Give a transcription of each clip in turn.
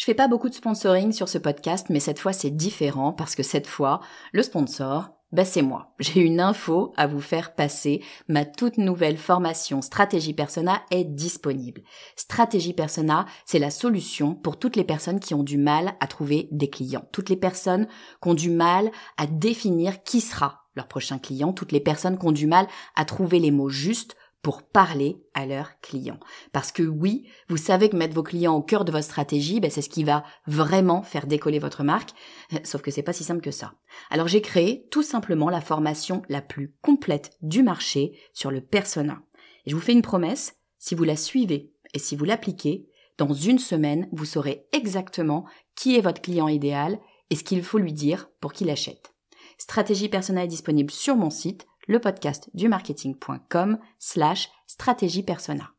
Je fais pas beaucoup de sponsoring sur ce podcast, mais cette fois c'est différent parce que cette fois, le sponsor, bah c'est moi. J'ai une info à vous faire passer. Ma toute nouvelle formation Stratégie Persona est disponible. Stratégie Persona, c'est la solution pour toutes les personnes qui ont du mal à trouver des clients. Toutes les personnes qui ont du mal à définir qui sera leur prochain client. Toutes les personnes qui ont du mal à trouver les mots justes pour parler à leurs clients. Parce que oui, vous savez que mettre vos clients au cœur de votre stratégie, ben c'est ce qui va vraiment faire décoller votre marque. Sauf que c'est pas si simple que ça. Alors j'ai créé tout simplement la formation la plus complète du marché sur le persona. Et je vous fais une promesse, si vous la suivez et si vous l'appliquez, dans une semaine, vous saurez exactement qui est votre client idéal et ce qu'il faut lui dire pour qu'il achète. Stratégie personnelle est disponible sur mon site le podcast du marketing.com slash stratégie persona.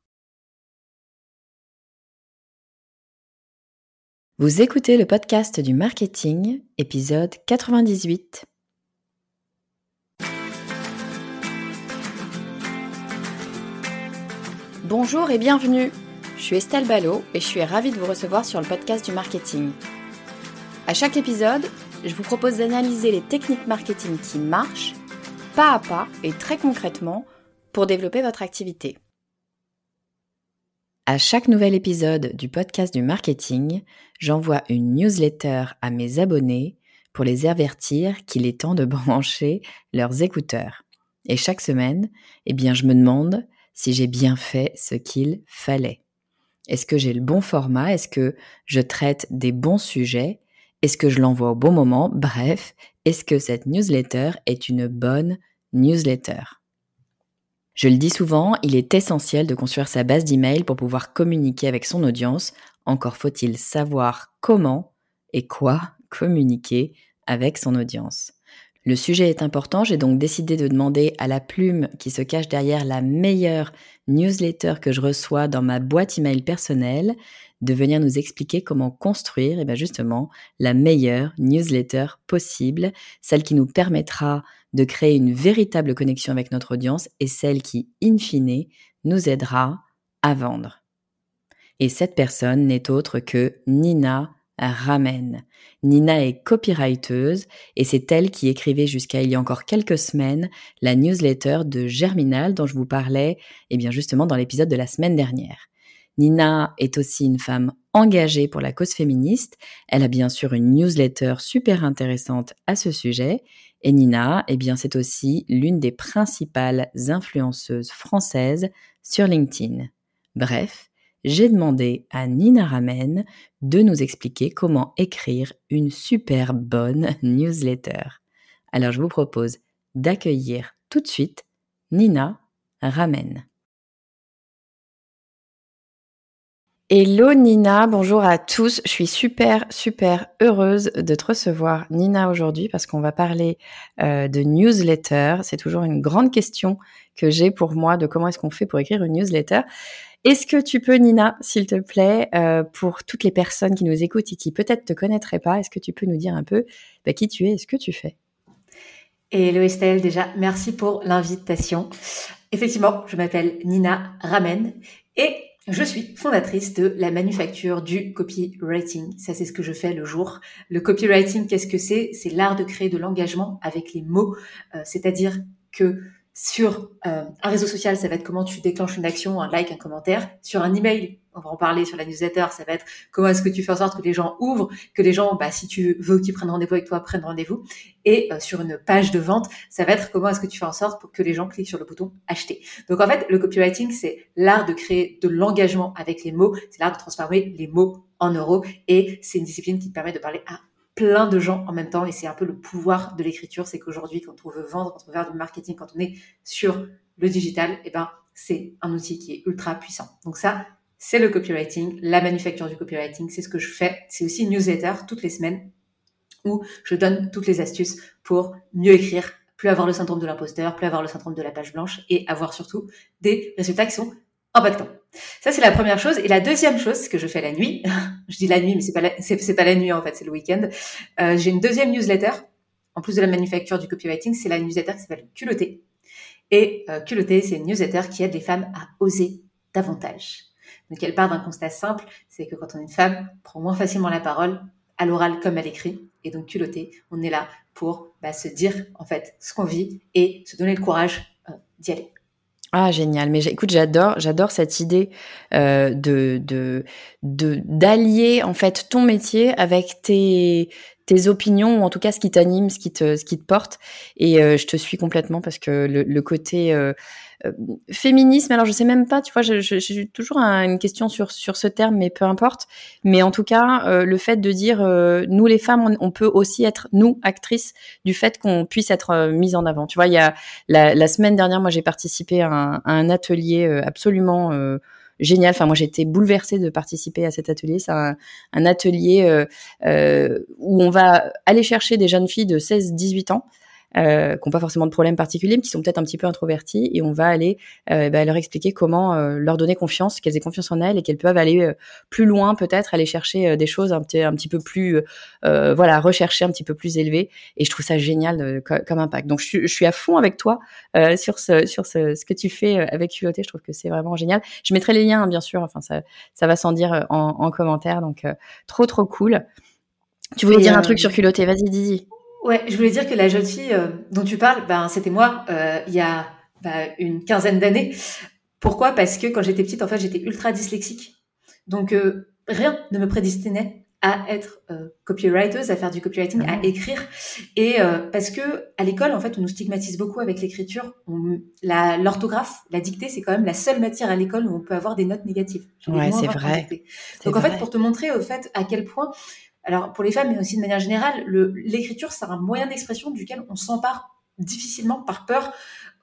Vous écoutez le podcast du marketing, épisode 98. Bonjour et bienvenue. Je suis Estelle Ballot et je suis ravie de vous recevoir sur le podcast du marketing. À chaque épisode, je vous propose d'analyser les techniques marketing qui marchent pas à pas et très concrètement pour développer votre activité. À chaque nouvel épisode du podcast du marketing, j'envoie une newsletter à mes abonnés pour les avertir qu'il est temps de brancher leurs écouteurs. Et chaque semaine, eh bien, je me demande si j'ai bien fait ce qu'il fallait. Est-ce que j'ai le bon format? Est-ce que je traite des bons sujets? Est-ce que je l'envoie au bon moment? Bref, est-ce que cette newsletter est une bonne newsletter? Je le dis souvent, il est essentiel de construire sa base d'email pour pouvoir communiquer avec son audience. Encore faut-il savoir comment et quoi communiquer avec son audience. Le sujet est important, j'ai donc décidé de demander à la plume qui se cache derrière la meilleure newsletter que je reçois dans ma boîte email personnelle de venir nous expliquer comment construire et eh bien justement la meilleure newsletter possible, celle qui nous permettra de créer une véritable connexion avec notre audience et celle qui, in fine, nous aidera à vendre. Et cette personne n'est autre que Nina Ramen. Nina est copywriteuse et c'est elle qui écrivait jusqu'à il y a encore quelques semaines la newsletter de Germinal dont je vous parlais, et eh bien justement dans l'épisode de la semaine dernière. Nina est aussi une femme engagée pour la cause féministe. Elle a bien sûr une newsletter super intéressante à ce sujet. Et Nina, eh bien, c'est aussi l'une des principales influenceuses françaises sur LinkedIn. Bref, j'ai demandé à Nina Ramen de nous expliquer comment écrire une super bonne newsletter. Alors, je vous propose d'accueillir tout de suite Nina Ramen. Hello Nina, bonjour à tous. Je suis super super heureuse de te recevoir Nina aujourd'hui parce qu'on va parler euh, de newsletter. C'est toujours une grande question que j'ai pour moi de comment est-ce qu'on fait pour écrire une newsletter. Est-ce que tu peux Nina, s'il te plaît, euh, pour toutes les personnes qui nous écoutent et qui peut-être te connaîtraient pas, est-ce que tu peux nous dire un peu bah, qui tu es et ce que tu fais? Hello Estelle, déjà merci pour l'invitation. Effectivement, je m'appelle Nina Ramen et je suis fondatrice de la manufacture du copywriting. Ça, c'est ce que je fais le jour. Le copywriting, qu'est-ce que c'est? C'est l'art de créer de l'engagement avec les mots. Euh, c'est-à-dire que sur euh, un réseau social, ça va être comment tu déclenches une action, un like, un commentaire. Sur un email, on va en parler sur la newsletter, ça va être comment est-ce que tu fais en sorte que les gens ouvrent, que les gens, bah, si tu veux qu'ils prennent rendez-vous avec toi, prennent rendez-vous. Et euh, sur une page de vente, ça va être comment est-ce que tu fais en sorte pour que les gens cliquent sur le bouton acheter. Donc en fait, le copywriting, c'est l'art de créer de l'engagement avec les mots, c'est l'art de transformer les mots en euros et c'est une discipline qui te permet de parler à plein de gens en même temps et c'est un peu le pouvoir de l'écriture, c'est qu'aujourd'hui quand on veut vendre, quand on veut faire du marketing, quand on est sur le digital, eh ben c'est un outil qui est ultra puissant. Donc ça, c'est le copywriting, la manufacture du copywriting, c'est ce que je fais. C'est aussi une newsletter toutes les semaines où je donne toutes les astuces pour mieux écrire, plus avoir le syndrome de l'imposteur, plus avoir le syndrome de la page blanche et avoir surtout des résultats qui sont impactants. Ça, c'est la première chose. Et la deuxième chose que je fais la nuit, je dis la nuit, mais c'est pas c'est, pas la nuit en fait, c'est le week-end. Euh, j'ai une deuxième newsletter. En plus de la manufacture du copywriting, c'est la newsletter qui s'appelle Culotté. Et euh, Culotté, c'est une newsletter qui aide les femmes à oser davantage. Donc elle part d'un constat simple, c'est que quand on est une femme, on prend moins facilement la parole, à l'oral comme à l'écrit. Et donc culotté, on est là pour bah, se dire en fait ce qu'on vit et se donner le courage euh, d'y aller. Ah génial, mais écoute j'adore j'adore cette idée euh, de d'allier en fait ton métier avec tes tes opinions ou en tout cas ce qui t'anime, ce qui te porte et euh, je te suis complètement parce que le côté euh, féminisme, alors je sais même pas, tu vois, j'ai toujours une question sur sur ce terme, mais peu importe. Mais en tout cas, euh, le fait de dire euh, nous les femmes, on, peut aussi être nous actrices du fait qu'on puisse être mise en avant. Tu vois, il y a la, semaine dernière, moi j'ai participé à un, atelier absolument génial. Enfin, moi, j'étais bouleversée de participer à cet atelier. C'est un, un, atelier où on va aller chercher des jeunes filles de 16-18 ans euh, qui n'ont pas forcément de problème particulier, mais qui sont peut-être un petit peu introvertis, et on va aller euh, bah, leur expliquer comment euh, leur donner confiance, qu'elles aient confiance en elles et qu'elles peuvent aller euh, plus loin, peut-être aller chercher des choses un petit, un petit peu plus, voilà, rechercher un petit peu plus élevées. Et je trouve ça génial comme impact. Donc je, je, suis à fond avec toi sur ce sur ce, ce, que tu fais avec Culotté. Je trouve que c'est vraiment génial. Je mettrai les liens, hein, bien sûr. Enfin, ça ça va sans dire en, en commentaire. Donc trop trop cool. Tu voulais dire un truc sur Culotté Vas-y, Didi. Ouais, je voulais dire que la jeune fille euh, dont tu parles, ben c'était moi euh, il y a ben, une quinzaine d'années. Pourquoi? Parce que quand j'étais petite, en fait, j'étais ultra dyslexique. Donc euh, rien ne me prédestinait à être copywriter, à faire du copywriting, à ah. écrire. Et parce que à l'école, en fait, on nous stigmatise beaucoup avec l'écriture. La l'orthographe, la dictée, c'est quand même la seule matière à l'école où on peut avoir des notes négatives. Ouais, c'est vrai. Donc en fait, pour te montrer au fait à quel point alors pour les femmes, mais aussi de manière générale, l'écriture, c'est un moyen d'expression duquel on s'empare difficilement par peur.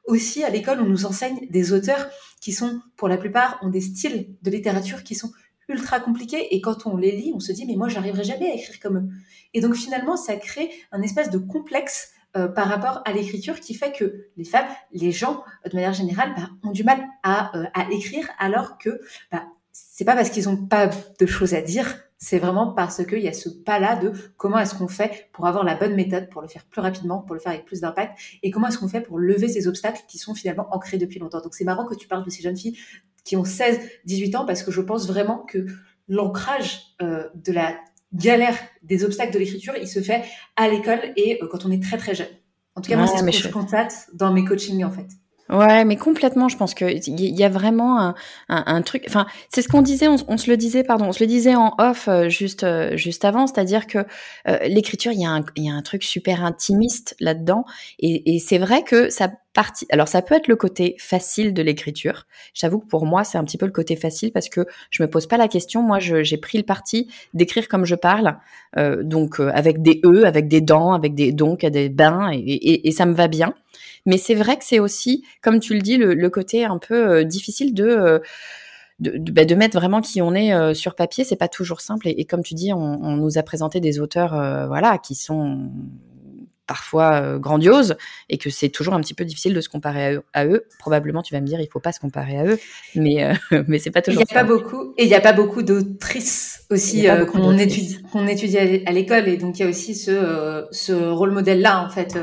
Aussi, à l'école, on nous enseigne des auteurs qui sont, pour la plupart, ont des styles de littérature qui sont ultra compliqués. Et quand on les lit, on se dit, mais moi, j'arriverai jamais à écrire comme eux. Et donc, finalement, ça crée un espèce de complexe euh, par rapport à l'écriture qui fait que les femmes, les gens, de manière générale, bah, ont du mal à, euh, à écrire alors que bah, c'est pas parce qu'ils n'ont pas de choses à dire c'est vraiment parce qu'il y a ce pas-là de comment est-ce qu'on fait pour avoir la bonne méthode, pour le faire plus rapidement, pour le faire avec plus d'impact, et comment est-ce qu'on fait pour lever ces obstacles qui sont finalement ancrés depuis longtemps. Donc c'est marrant que tu parles de ces jeunes filles qui ont 16, 18 ans, parce que je pense vraiment que l'ancrage euh, de la galère des obstacles de l'écriture, il se fait à l'école et euh, quand on est très très jeune. En tout cas, moi, c'est ce que je... je constate dans mes coachings, en fait. Ouais, mais complètement. Je pense que il y a vraiment un, truc. Enfin, c'est ce qu'on disait. On, se le disait, pardon. On se le disait en off euh, juste euh, juste avant, c'est-à-dire que euh, l'écriture, il y a un il y a un truc super intimiste là-dedans, et, c'est vrai que ça partie. Alors ça peut être le côté facile de l'écriture. J'avoue que pour moi, c'est un petit peu le côté facile parce que je me pose pas la question. Moi, j'ai pris le parti d'écrire comme je parle, donc avec des e, avec des dents, avec des donc, des bains, et ça me va bien. Mais c'est vrai que c'est aussi, comme tu le dis, le, côté un peu euh, difficile de euh, bah, de, mettre vraiment qui on est euh, sur papier, c'est pas toujours simple. Et, comme tu dis, on, nous a présenté des auteurs, voilà, qui sont parfois grandioses et que c'est toujours un petit peu difficile de se comparer à eux. Probablement, tu vas me dire, il faut pas se comparer à eux, mais mais c'est pas toujours. Il y a pas beaucoup et il y a pas beaucoup d'autrices aussi qu'on étudie qu'on étudie à l'école et donc il y a aussi ce ce rôle modèle là en fait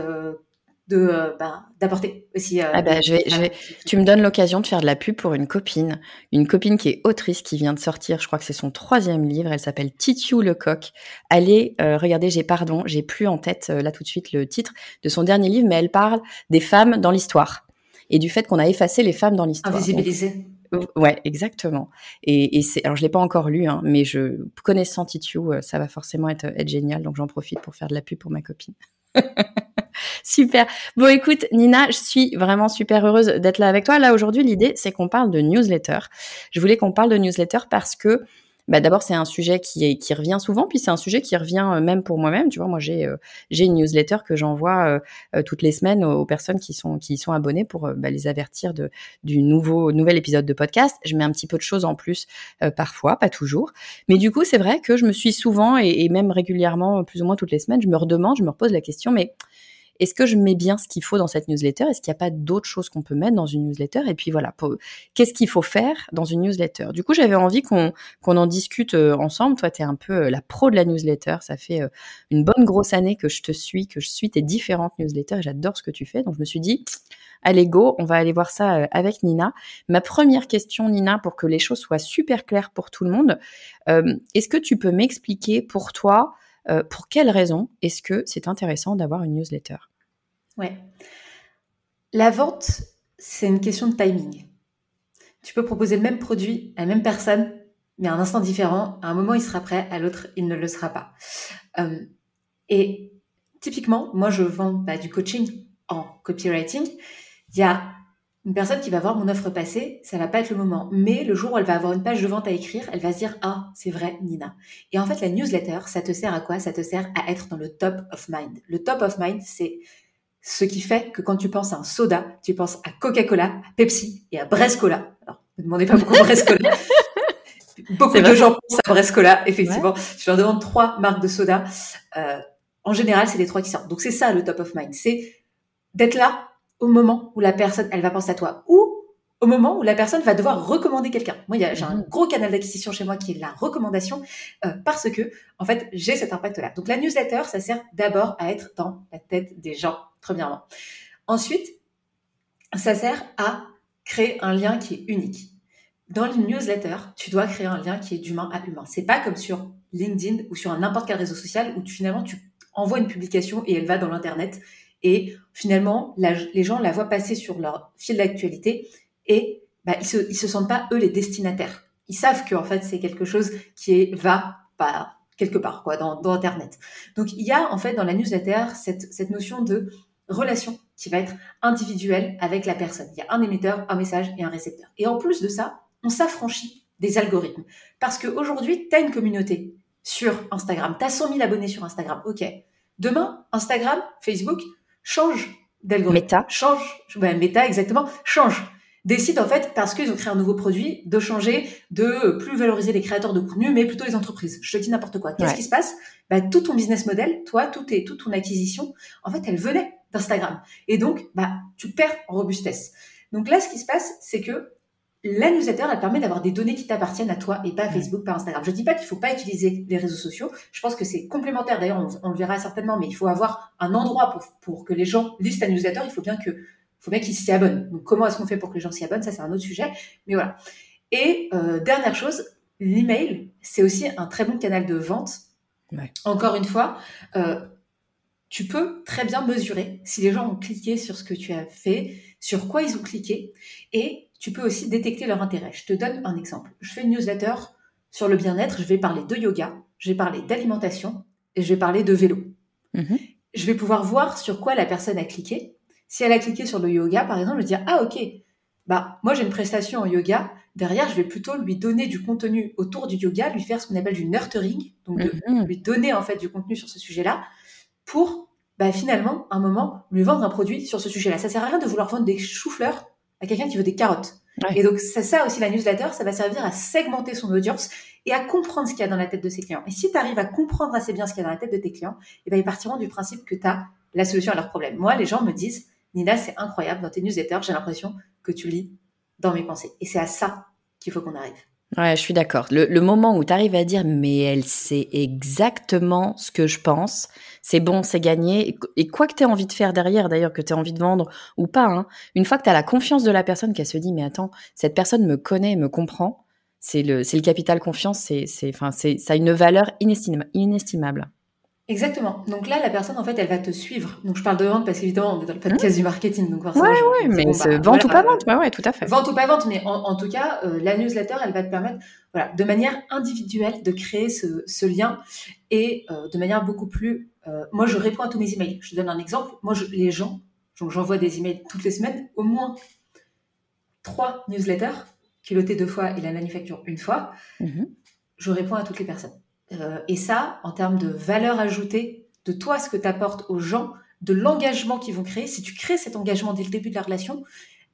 de euh, bah, d'apporter aussi. Euh, ah bah, je vais, je vais... Tu me donnes l'occasion de faire de la pub pour une copine, une copine qui est autrice qui vient de sortir. Je crois que c'est son troisième livre. Elle s'appelle Titiou Lecoq. Allez, euh, regardez, j'ai pardon, j'ai plus en tête là tout de suite le titre de son dernier livre, mais elle parle des femmes dans l'histoire et du fait qu'on a effacé les femmes dans l'histoire. Invisibilisé. Ouais, exactement. Et, et c'est, alors je l'ai pas encore lu, hein, mais je connaissant Titiou, ça va forcément être, être génial. Donc j'en profite pour faire de la pub pour ma copine. Super. Bon, écoute, Nina, je suis vraiment super heureuse d'être là avec toi. Là, aujourd'hui, l'idée, c'est qu'on parle de newsletter. Je voulais qu'on parle de newsletter parce que, bah, d'abord, c'est un sujet qui, est, qui revient souvent, puis c'est un sujet qui revient euh, même pour moi-même. Tu vois, moi, j'ai euh, une newsletter que j'envoie euh, toutes les semaines aux, personnes qui sont qui sont abonnées pour bah, les avertir de du nouveau nouvel épisode de podcast. Je mets un petit peu de choses en plus parfois, pas toujours, mais du coup, c'est vrai que je me suis souvent et, et même régulièrement, plus ou moins toutes les semaines, je me redemande, je me repose la question, mais est-ce que je mets bien ce qu'il faut dans cette newsletter? Est-ce qu'il n'y a pas d'autres choses qu'on peut mettre dans une newsletter? Et puis voilà, qu'est-ce qu'il faut faire dans une newsletter? Du coup, j'avais envie qu'on en discute euh, ensemble. Toi, tu es un peu euh, la pro de la newsletter. Ça fait euh, une bonne grosse année que je te suis, que je suis tes différentes newsletters et j'adore ce que tu fais. Donc, je me suis dit, Allez, go, on va aller voir ça avec Nina. Ma première question, Nina, pour que les choses soient super claires pour tout le monde, est-ce que tu peux m'expliquer pour toi, euh, pour quelles raisons est-ce que c'est intéressant d'avoir une newsletter? Ouais. La vente, c'est une question de timing. Tu peux proposer le même produit à la même personne, mais à un instant différent. À un moment, il sera prêt, à l'autre, il ne le sera pas. et typiquement, moi, je vends bah, du coaching en copywriting il y a une personne qui va voir mon offre passée, ça va pas être le moment. Mais le jour où elle va avoir une page de vente à écrire, elle va se dire ah c'est vrai Nina. Et en fait la newsletter, ça te sert à quoi? Ça te sert à être dans le top of mind. Le top of mind, c'est ce qui fait que quand tu penses à un soda, tu penses à Coca-Cola, à Pepsi et à Brescola. Alors ne me demandez pas pourquoi Brescola. Beaucoup de gens pensent à Brescola, effectivement. Je leur demande trois marques de soda. Euh, en général, c'est les trois qui sortent. Donc c'est ça le top of mind, c'est d'être là au moment où la personne, elle va penser à toi, ou au moment où la personne va devoir recommander quelqu'un. Moi, j'ai un mhm. gros canal d'acquisition chez moi qui est la recommandation, euh, parce que, en fait, j'ai cet impact-là. Donc, la newsletter, ça sert d'abord à être dans la tête des gens, premièrement. Ensuite, ça sert à créer un lien qui est unique. Dans une newsletter, tu dois créer un lien qui est d'humain à humain. C'est pas comme sur LinkedIn ou sur n'importe quel réseau social où tu, finalement tu envoies une publication et elle va dans l'internet et finalement, les gens la voient passer sur leur fil d'actualité et bah, ils, se, se sentent pas, eux, les destinataires. Ils savent que en fait, c'est quelque chose qui va pas quelque part, quoi, dans, Internet. Donc, il y a, en fait, dans la newsletter, cette, cette notion de relation qui va être individuelle avec la personne. Il y a un émetteur, un message et un récepteur. Et en plus de ça, on s'affranchit des algorithmes. Parce qu'aujourd'hui, tu as une communauté sur Instagram. Tu as 100 000 abonnés sur Instagram. OK. Demain, Instagram, Facebook, change d'algorithme. Méta. Change, ouais, méta, exactement, change. Décide, en fait, parce qu'ils ont créé un nouveau produit, de changer, de plus valoriser les créateurs de contenu, mais plutôt les entreprises. Je te dis n'importe quoi. Qu'est-ce qui se passe? Bah, tout ton business model, toi, tout tes, toute ton acquisition, en fait, elle venait d'Instagram. Et donc, bah, tu perds en robustesse. Donc là, ce qui se passe, c'est que la newsletter, elle permet d'avoir des données qui t'appartiennent à toi et pas Facebook, pas Instagram. Je dis pas qu'il faut pas utiliser les réseaux sociaux. Je pense que c'est complémentaire. D'ailleurs, on, le verra certainement, mais il faut avoir un endroit pour, pour que les gens lisent ta newsletter. Il faut bien que, faut bien qu'ils s'y abonnent. Donc, comment est-ce qu'on fait pour que les gens s'y abonnent? Ça, c'est un autre sujet. Mais voilà. Et euh, dernière chose, l'email, c'est aussi un très bon canal de vente. Encore une fois, euh, tu peux très bien mesurer si les gens ont cliqué sur ce que tu as fait, sur quoi ils ont cliqué, et tu peux aussi détecter leur intérêt. Je te donne un exemple. Je fais une newsletter sur le bien-être, je vais parler de yoga, je vais parler d'alimentation et je vais parler de vélo. Mhm. Je vais pouvoir voir sur quoi la personne a cliqué. Si elle a cliqué sur le yoga, par exemple, je vais dire ah ok, bah moi j'ai une prestation en yoga. Derrière, je vais plutôt lui donner du contenu autour du yoga, lui faire ce qu'on appelle du nurturing, donc mhm. lui donner en fait du contenu sur ce sujet-là, pour bah, finalement, un moment, lui vendre un produit sur ce sujet-là. Ça sert à rien de vouloir vendre des choux-fleurs à quelqu'un qui veut des carottes. Et donc, c'est ça aussi la newsletter, ça va servir à segmenter son audience et à comprendre ce qu'il y a dans la tête de ses clients. Et si tu arrives à comprendre assez bien ce qu'il y a dans la tête de tes clients, et eh ben, ils partiront du principe que tu as la solution à leurs problèmes. Moi, les gens me disent, Nina, c'est incroyable, dans tes newsletters, j'ai l'impression que tu lis dans mes pensées. Et c'est à ça qu'il faut qu'on arrive. Ouais, je suis d'accord. Le, moment où tu arrives à dire, mais elle sait exactement ce que je pense, c'est bon, c'est gagné. Et quoi que tu aies envie de faire derrière, d'ailleurs, que tu aies envie de vendre ou pas, hein, une fois que tu as la confiance de la personne, qu'elle se dit, mais attends, cette personne me connaît, me comprend, c'est le, le capital confiance, c'est, enfin, ça a une valeur inestimable. Exactement. Donc là, la personne, en fait, elle va te suivre. Donc je parle de vente parce qu'évidemment, on est dans le podcast mmh. du marketing. Donc forcément, ouais, ouais, mais bah, vente ou pas vente. Ouais, ouais, tout à fait. Vente ou pas vente, mais en, tout cas, euh, la newsletter, elle va te permettre, voilà, de manière individuelle, de créer ce, ce lien et euh, de manière beaucoup plus. Euh, moi, je réponds à tous mes emails. Je te donne un exemple. Moi, je, les gens, donc j'envoie des emails toutes les semaines, au moins trois newsletters, piloté deux fois et la manufacture une fois. Mmh. Je réponds à toutes les personnes. Euh, et ça, en termes de valeur ajoutée, de toi, ce que tu apportes aux gens, de l'engagement qu'ils vont créer, si tu crées cet engagement dès le début de la relation,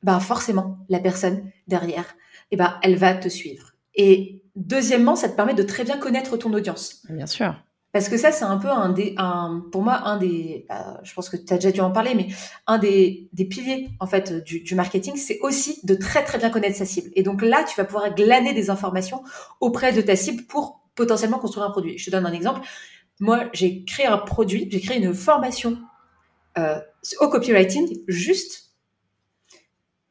bah forcément, la personne derrière, eh ben, elle va te suivre. Et deuxièmement, ça te permet de très bien connaître ton audience. Bien sûr. Parce que ça, c'est un peu un des, un, pour moi, un des, bah, je pense que tu as déjà dû en parler, mais un des, des piliers, en fait, du, du marketing, c'est aussi de très, très bien connaître sa cible. Et donc là, tu vas pouvoir glaner des informations auprès de ta cible pour potentiellement construire un produit. Je te donne un exemple. Moi, j'ai créé un produit, j'ai créé une formation euh, au copywriting juste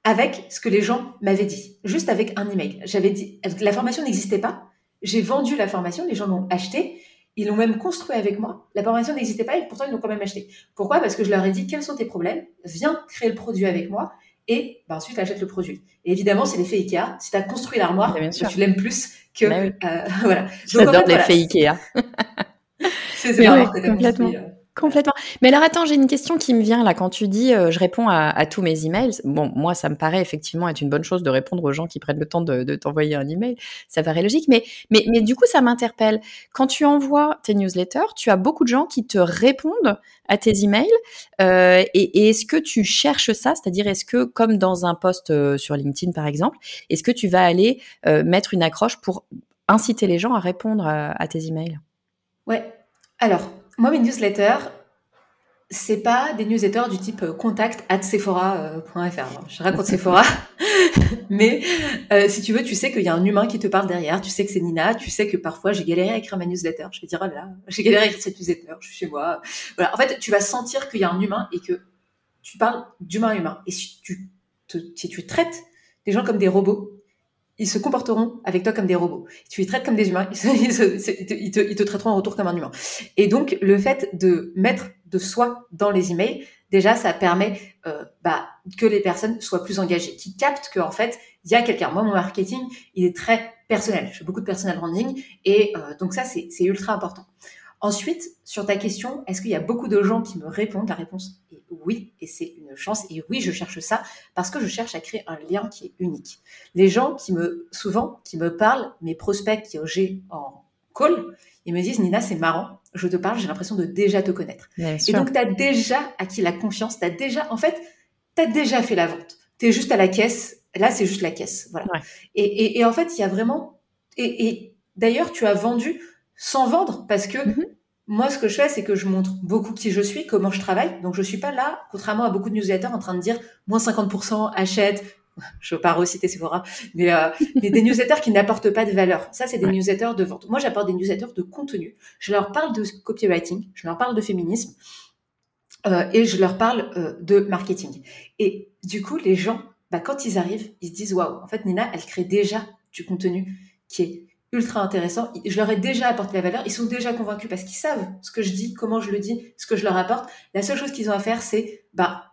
avec ce que les gens m'avaient dit, juste avec un email. J'avais dit, la formation n'existait pas. J'ai vendu la formation, les gens l'ont acheté. Ils l'ont même construit avec moi. La formation n'existait pas et pourtant ils l'ont quand même acheté. Pourquoi? Parce que je leur ai dit quels sont tes problèmes, viens créer le produit avec moi et bah, ensuite achète le produit. Et évidemment, c'est l'effet Ikea. Si tu as construit l'armoire, tu l'aimes plus que bah euh, voilà. J'adore l'effet Ikea. c'est ça. complètement. Euh, Complètement. Mais alors attends, j'ai une question qui me vient là quand tu dis euh, je réponds à, tous mes emails. Bon, moi ça me paraît effectivement être une bonne chose de répondre aux gens qui prennent le temps de, t'envoyer un email. Ça paraît logique, mais mais mais du coup ça m'interpelle. Quand tu envoies tes newsletters, tu as beaucoup de gens qui te répondent à tes emails. Euh, et, est-ce que tu cherches ça, c'est-à-dire est-ce que comme dans un post euh, sur LinkedIn par exemple, est-ce que tu vas aller mettre une accroche pour inciter les gens à répondre à, à tes emails? Ouais. Alors, moi, mes newsletters, c'est pas des newsletters du type euh, contact at sephora.fr. Euh, je raconte Sephora, mais euh, si tu veux, tu sais qu'il y a un humain qui te parle derrière. Tu sais que c'est Nina. Tu sais que parfois j'ai galéré à écrire ma newsletter. Je vais dire oh là, j'ai galéré à écrire cette newsletter. Je suis chez moi. Voilà. En fait, tu vas sentir qu'il y a un humain et que tu parles d'humain à humain. Et si tu si tu traites des gens comme des robots, ils se comporteront avec toi comme des robots. Tu les traites comme des humains, ils, te, traiteront en retour comme un humain. Et donc, le fait de mettre de soi dans les emails, déjà, ça permet euh, bah, que les personnes soient plus engagées, qui captent qu'en fait, il y a quelqu'un. Moi, mon marketing, il est très personnel. Je fais beaucoup de personal branding et euh, donc ça, c'est ultra important. Ensuite, sur ta question, est-ce qu'il y a beaucoup de gens qui me répondent? La réponse est oui, et c'est une chance. Et oui, je cherche ça parce que je cherche à créer un lien qui est unique. Les gens qui me, souvent, qui me parlent, mes prospects qui j'ai en call, ils me disent Nina, c'est marrant, je te parle, j'ai l'impression de déjà te connaître. et donc, tu as déjà acquis la confiance, tu as déjà, en fait, tu as déjà fait la vente. Tu es juste à la caisse. Là, c'est juste la caisse. Voilà. Et, en fait, il y a vraiment. Et, d'ailleurs, tu as vendu sans vendre parce que. Mm-hmm. Moi, ce que je fais, c'est que je montre beaucoup qui je suis, comment je travaille. Donc, je suis pas là, contrairement à beaucoup de newsletters, en train de dire moins 50%, achète. Je veux pas reciter Sephora, mais, euh, mais des newsletters qui n'apportent pas de valeur. Ça, c'est des newsletters de vente. Moi, j'apporte des newsletters de contenu. Je leur parle de copywriting, je leur parle de féminisme, euh, et je leur parle euh, de marketing. Et du coup, les gens, bah, quand ils arrivent, ils se disent waouh, en fait, Nina, elle crée déjà du contenu qui est ultra intéressant. Je leur ai déjà apporté la valeur. Ils sont déjà convaincus parce qu'ils savent ce que je dis, comment je le dis, ce que je leur apporte. La seule chose qu'ils ont à faire, c'est, bah,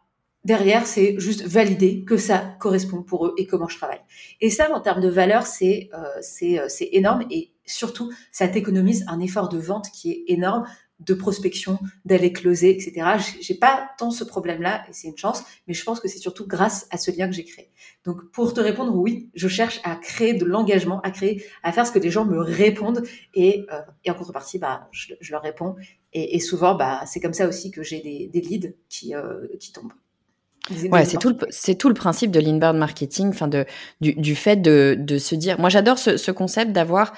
derrière, c'est juste valider que ça correspond pour eux et comment je travaille. Et ça, en termes de valeur, c'est, euh, c'est, euh, c'est énorme et surtout, ça t'économise un effort de vente qui est énorme de prospection, d'aller closer, etc. J'ai pas tant ce problème-là et c'est une chance, mais je pense que c'est surtout grâce à ce lien que j'ai créé. Donc pour te répondre, oui, je cherche à créer de l'engagement, à créer, à faire ce que les gens me répondent et, euh, et en contrepartie, bah, je, je leur réponds et, et, souvent, bah, c'est comme ça aussi que j'ai des, des leads qui, euh, qui tombent. Ouais, c'est tout, le, c'est tout le principe de l'inbound marketing, enfin de, du, du fait de, de se dire. Moi, j'adore ce, ce concept d'avoir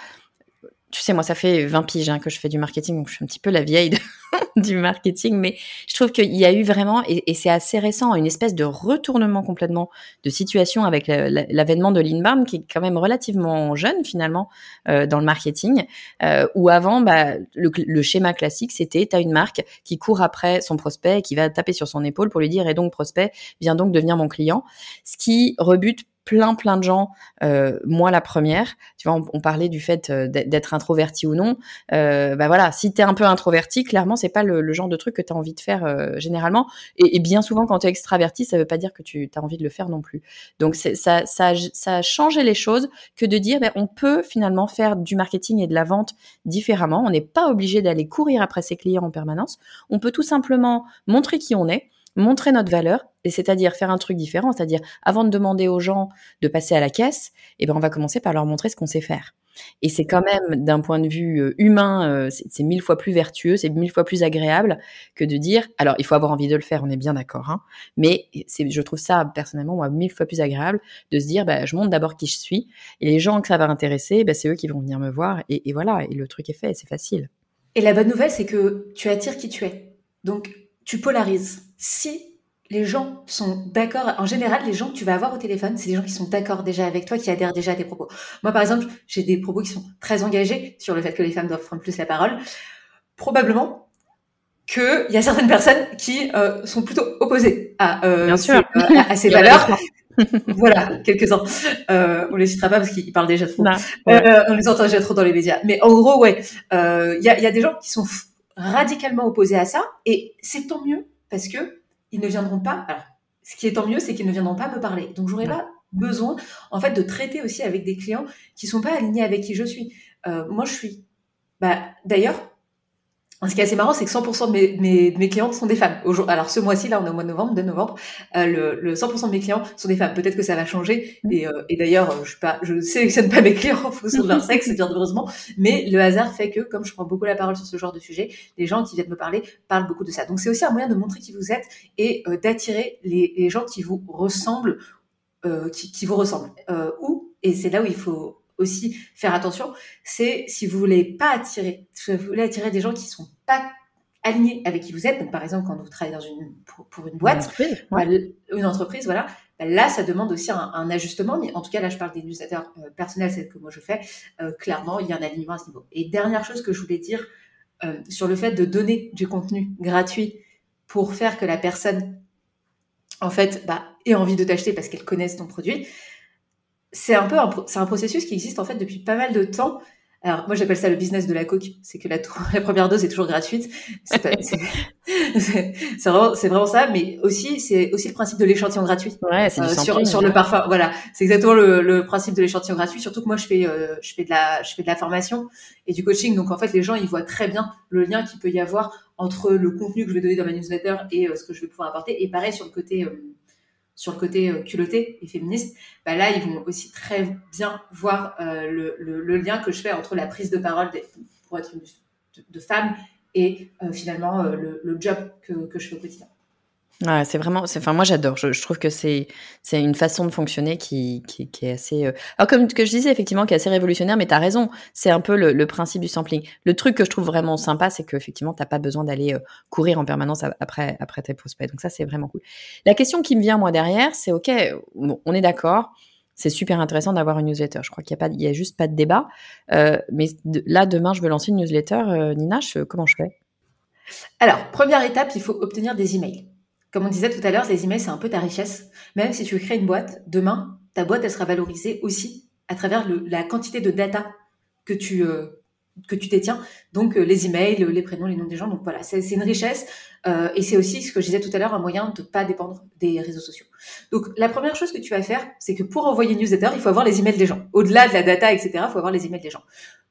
tu sais, moi, ça fait 20 piges hein, que je fais du marketing, donc je suis un petit peu la vieille du marketing, mais je trouve qu'il y a eu vraiment, et, c'est assez récent, une espèce de retournement complètement de situation avec l'avènement de l'inbound, qui est quand même relativement jeune finalement euh, dans le marketing, euh, où avant, bah, le, schéma classique, c'était, tu as une marque qui court après son prospect et qui va taper sur son épaule pour lui dire, et donc prospect, viens donc devenir mon client, ce qui rebute plein plein de gens, euh, moi la première, tu vois, on, parlait du fait euh, d'être introverti ou non. Euh, bah voilà, si tu es un peu introverti, clairement c'est pas le, genre de truc que tu as envie de faire euh, généralement. Et, bien souvent quand tu es extraverti, ça veut pas dire que tu as envie de le faire non plus. Donc ça, ça, ça a changé les choses que de dire ben, on peut finalement faire du marketing et de la vente différemment. On n'est pas obligé d'aller courir après ses clients en permanence. On peut tout simplement montrer qui on est montrer notre valeur, et c'est-à-dire faire un truc différent, c'est-à-dire avant de demander aux gens de passer à la caisse, eh ben on va commencer par leur montrer ce qu'on sait faire. Et c'est quand même, d'un point de vue euh, humain, euh, c'est mille fois plus vertueux, c'est mille fois plus agréable que de dire, alors il faut avoir envie de le faire, on est bien d'accord, hein, mais je trouve ça personnellement, mille fois plus agréable de se dire, bah, je montre d'abord qui je suis, et les gens que ça va intéresser, bah, c'est eux qui vont venir me voir, et, et voilà, et le truc est fait, c'est facile. Et la bonne nouvelle, c'est que tu attires qui tu es. Donc, tu polarises. Si les gens sont d'accord, en général, les gens que tu vas avoir au téléphone, c'est des gens qui sont d'accord déjà avec toi, qui adhèrent déjà à tes propos. Moi, par exemple, j'ai des propos qui sont très engagés sur le fait que les femmes doivent prendre plus la parole. Probablement qu'il y a certaines personnes qui euh, sont plutôt opposées à, euh, Bien Ces, euh, à, ces valeurs. voilà, quelques-uns. On les citera pas parce qu'ils parlent déjà trop. On les entend déjà trop dans les médias. Mais en gros, ouais, il y, a, y a des gens qui sont radicalement opposés à ça, et c'est tant mieux parce que ils ne viendront pas. Alors, ce qui est tant mieux, c'est qu'ils ne viendront pas me parler. Donc, j'aurais pas besoin, en fait, de traiter aussi avec des clients qui sont pas alignés avec qui je suis. Euh, moi, je suis. Bah, d'ailleurs, ce qui est assez marrant, c'est que 100% de mes, mes, mes, clientes sont des femmes. Alors ce mois-ci, là, on est au mois de novembre, de novembre, euh, le, le, 100% de mes clients sont des femmes. Peut-être que ça va changer. Mm. Et, euh, et d'ailleurs, euh, je ne pas, je sélectionne pas mes clients en fonction de leur sexe, bien heureusement. Mais le hasard fait que, comme je prends beaucoup la parole sur ce genre de sujet, les gens qui viennent me parler parlent beaucoup de ça. Donc c'est aussi un moyen de montrer qui vous êtes et euh, d'attirer les, les, gens qui vous ressemblent, euh, qui, qui vous ressemblent. ou et c'est là où il faut aussi faire attention, c'est si vous voulez pas attirer, si vous voulez attirer des gens qui sont pas alignés avec qui vous êtes, donc par exemple quand vous travaillez dans une pour, une boîte, une entreprise, bah, une entreprise voilà, bah, là ça demande aussi un, ajustement, mais en tout cas là je parle des newsletters euh, personnels, c'est que moi je fais, euh, clairement il y a un alignement à ce niveau. Et dernière chose que je voulais dire euh, sur le fait de donner du contenu gratuit pour faire que la personne en fait bah, ait envie de t'acheter parce qu'elle connaisse ton produit, c'est un peu un, c'est un processus qui existe en fait depuis pas mal de temps. Alors moi j'appelle ça le business de la coque, c'est que la, la première dose est toujours gratuite. C'est, vraiment, vraiment, ça, mais aussi c'est aussi le principe de l'échantillon gratuit. Ouais, c'est euh, sur, sur le parfum. Voilà, c'est exactement le, le, principe de l'échantillon gratuit. Surtout que moi je fais euh, je fais de la je fais de la formation et du coaching, donc en fait les gens ils voient très bien le lien qu'il peut y avoir entre le contenu que je vais donner dans ma newsletter et euh, ce que je vais pouvoir apporter. Et pareil sur le côté sur le côté euh, culotté et féministe, bah là, ils vont aussi très bien voir euh, le, lien que je fais entre la prise de parole pour être une, de, femme et euh, finalement le, job que je fais au quotidien. Ouais, c'est vraiment, enfin moi j'adore. Je, je, trouve que c'est c'est une façon de fonctionner qui, qui, qui est assez. Euh... Alors comme que je disais effectivement, qui est assez révolutionnaire, mais tu as raison. C'est un peu le, le, principe du sampling. Le truc que je trouve vraiment sympa, c'est qu'effectivement t'as pas besoin d'aller euh, courir en permanence après après tes prospects. Donc ça c'est vraiment cool. La question qui me vient moi derrière, c'est ok, bon, on est d'accord. C'est super intéressant d'avoir une newsletter. Je crois qu'il y a pas, il y a juste pas de débat. Euh, mais là demain je veux lancer une newsletter. Euh, Nina, je, comment je fais? Alors première étape, il faut obtenir des emails. Comme on disait tout à l'heure, les emails, c'est un peu ta richesse. Même si tu créer une boîte, demain, ta boîte, elle sera valorisée aussi à travers la quantité de data que tu, euh, détiens. Donc, euh, les emails, les prénoms, les noms des gens. Donc, voilà, c'est une richesse. Euh, et c'est aussi, ce que je disais tout à l'heure, un moyen de ne pas dépendre des réseaux sociaux. Donc, la première chose que tu vas faire, c'est que pour envoyer une newsletter, il faut avoir les emails des gens. Au-delà de la data, etc., il faut avoir les emails des gens.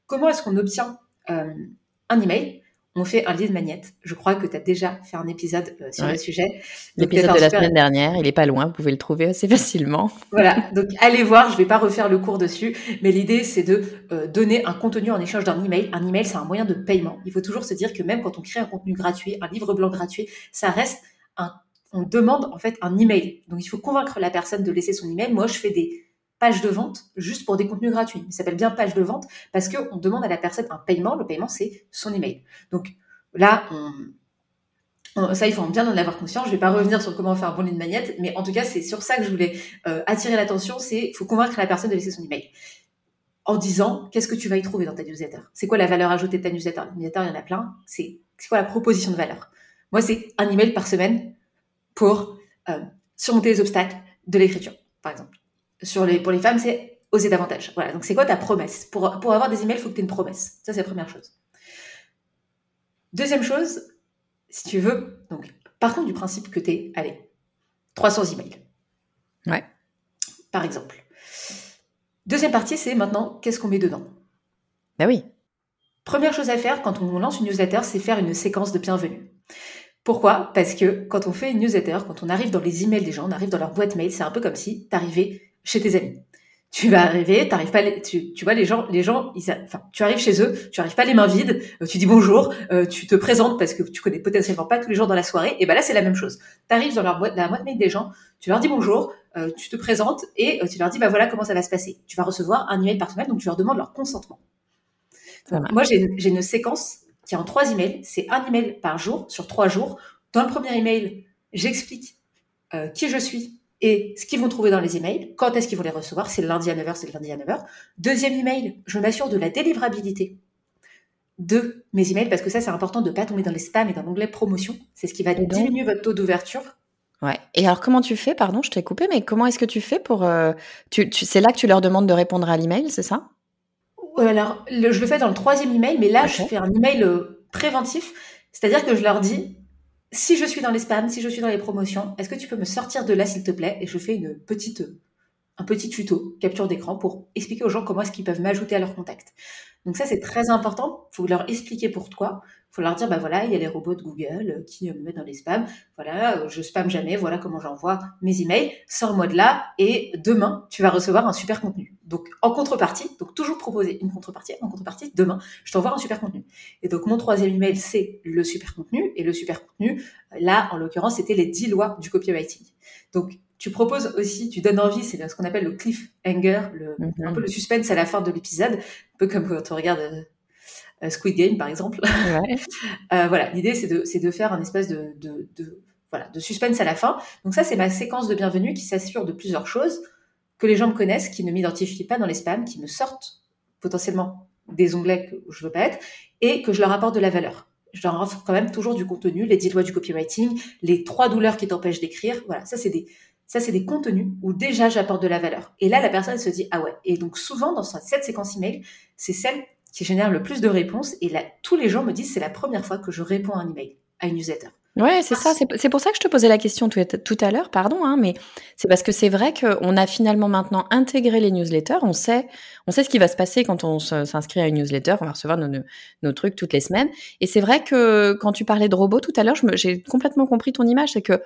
Comment est-ce qu'on obtient un email? On fait un lead magnet. Je crois que tu as déjà fait un épisode euh, sur le sujet. L'épisode de la semaine dernière, il est pas loin, vous pouvez le trouver assez facilement. Voilà, donc allez voir, je vais pas refaire le cours dessus, mais l'idée c'est de euh, donner un contenu en échange d'un email. Un email, c'est un moyen de paiement. Il faut toujours se dire que même quand on crée un contenu gratuit, un livre blanc gratuit, ça reste un on demande en fait un email. Donc il faut convaincre la personne de laisser son email. Moi, je fais des page de vente juste pour des contenus gratuits. Il s'appelle bien page de vente parce qu'on demande à la personne un paiement. Le paiement, c'est son email. Donc là, ça, il faut bien en avoir conscience. Je vais pas revenir sur comment faire un bon lead magnet, mais en tout cas, c'est sur ça que je voulais euh, attirer l'attention. C'est faut convaincre la personne de laisser son email en disant qu'est-ce que tu vas y trouver dans ta newsletter? C'est quoi la valeur ajoutée de ta newsletter? Newsletter, il y en a plein. C'est quoi la proposition de valeur? Moi, c'est un email par semaine pour euh, surmonter les obstacles de l'écriture, par exemple sur les, pour les femmes, c'est oser davantage. Voilà. Donc, c'est quoi ta promesse? Pour, pour avoir des emails, il faut que tu aies une promesse. Ça, c'est la première chose. Deuxième chose, si tu veux, donc, par contre, du principe que tu es, allez, 300 emails. Ouais. Par exemple. Deuxième partie, c'est maintenant, qu'est-ce qu'on met dedans? Ben oui. Première chose à faire quand on lance une newsletter, c'est faire une séquence de bienvenue. Pourquoi? Parce que quand on fait une newsletter, quand on arrive dans les emails des gens, on arrive dans leur boîte mail, c'est un peu comme si tu arrivais chez tes amis. Tu vas arriver, t'arrives pas, tu, tu vois les gens, les gens, ils, enfin, tu arrives chez eux, tu arrives pas les mains vides, euh, tu dis bonjour, euh, tu te présentes parce que tu connais potentiellement pas tous les gens dans la soirée, et ben là c'est la même chose. Tu arrives dans leur boîte, la boîte mail des gens, tu leur dis bonjour, euh, tu te présentes et tu leur dis bah voilà comment ça va se passer. Tu vas recevoir un email par semaine, donc tu leur demandes leur consentement. moi j'ai une séquence qui est en trois emails, c'est un email par jour sur trois jours. Dans le premier email, j'explique qui je suis, et ce qu'ils vont trouver dans les emails, quand est-ce qu'ils vont les recevoir, c'est le lundi à 9h, c'est le lundi à 9h. Deuxième email, je m'assure de la délivrabilité de mes emails, parce que ça, c'est important de ne pas tomber dans les spams et dans l'onglet promotion. C'est ce qui va diminuer votre taux d'ouverture Ouais. Et alors, comment tu fais? Pardon, je t'ai coupé, mais comment est-ce que tu fais pour. Euh, tu, c'est là que tu leur demandes de répondre à l'email, c'est ça? Alors, je le fais dans le troisième email, mais là, je fais un email euh, préventif. C'est-à-dire que je leur dis si je suis dans les spams, si je suis dans les promotions, est-ce que tu peux me sortir de là, s'il te plaît? Et je fais une petite, un petit tuto, capture d'écran, pour expliquer aux gens comment est-ce qu'ils peuvent m'ajouter à leur contact. Donc ça, c'est très important. Il faut leur expliquer pourquoi. Faut leur dire, bah voilà, il y a les robots de Google euh, qui euh, me mettent dans les spams. Voilà, euh, je spam jamais. Voilà comment j'envoie mes emails. Sors-moi de là et demain, tu vas recevoir un super contenu. Donc en contrepartie, donc toujours proposer une contrepartie. En contrepartie, demain, je t'envoie un super contenu. Et donc mon troisième email, c'est le super contenu. Et le super contenu, là, en l'occurrence, c'était les 10 lois du copywriting. Donc tu proposes aussi, tu donnes envie, c'est ce qu'on appelle le cliffhanger, le, un mhm. peu le suspense à la fin de l'épisode, un peu comme quand on regarde Squid Game par exemple. Ouais. euh, voilà, l'idée c'est de, c'est de faire un espèce de, de, de, voilà, de suspense à la fin. Donc ça c'est ma séquence de bienvenue qui s'assure de plusieurs choses, que les gens me connaissent, qui ne m'identifient pas dans les spams, qui me sortent potentiellement des onglets que je veux pas être, et que je leur apporte de la valeur je leur offre quand même toujours du contenu, les 10 lois du copywriting, les trois douleurs qui t'empêchent d'écrire. Voilà, ça c'est des, ça, c'est des contenus où déjà j'apporte de la valeur. Et là, la personne se dit, ah ouais. Et donc, souvent, dans cette séquence email, c'est celle qui génère le plus de réponses. Et là, tous les gens me disent, c'est la première fois que je réponds à un email, à une newsletter. Ouais, c'est ça. C'est pour ça que je te posais la question tout, à l'heure, pardon, hein, mais c'est parce que c'est vrai qu'on a finalement maintenant intégré les newsletters. On sait, on sait ce qui va se passer quand on s'inscrit à une newsletter. On va recevoir nos, nos trucs toutes les semaines. Et c'est vrai que quand tu parlais de robots tout à l'heure, j'ai complètement compris ton image. C'est que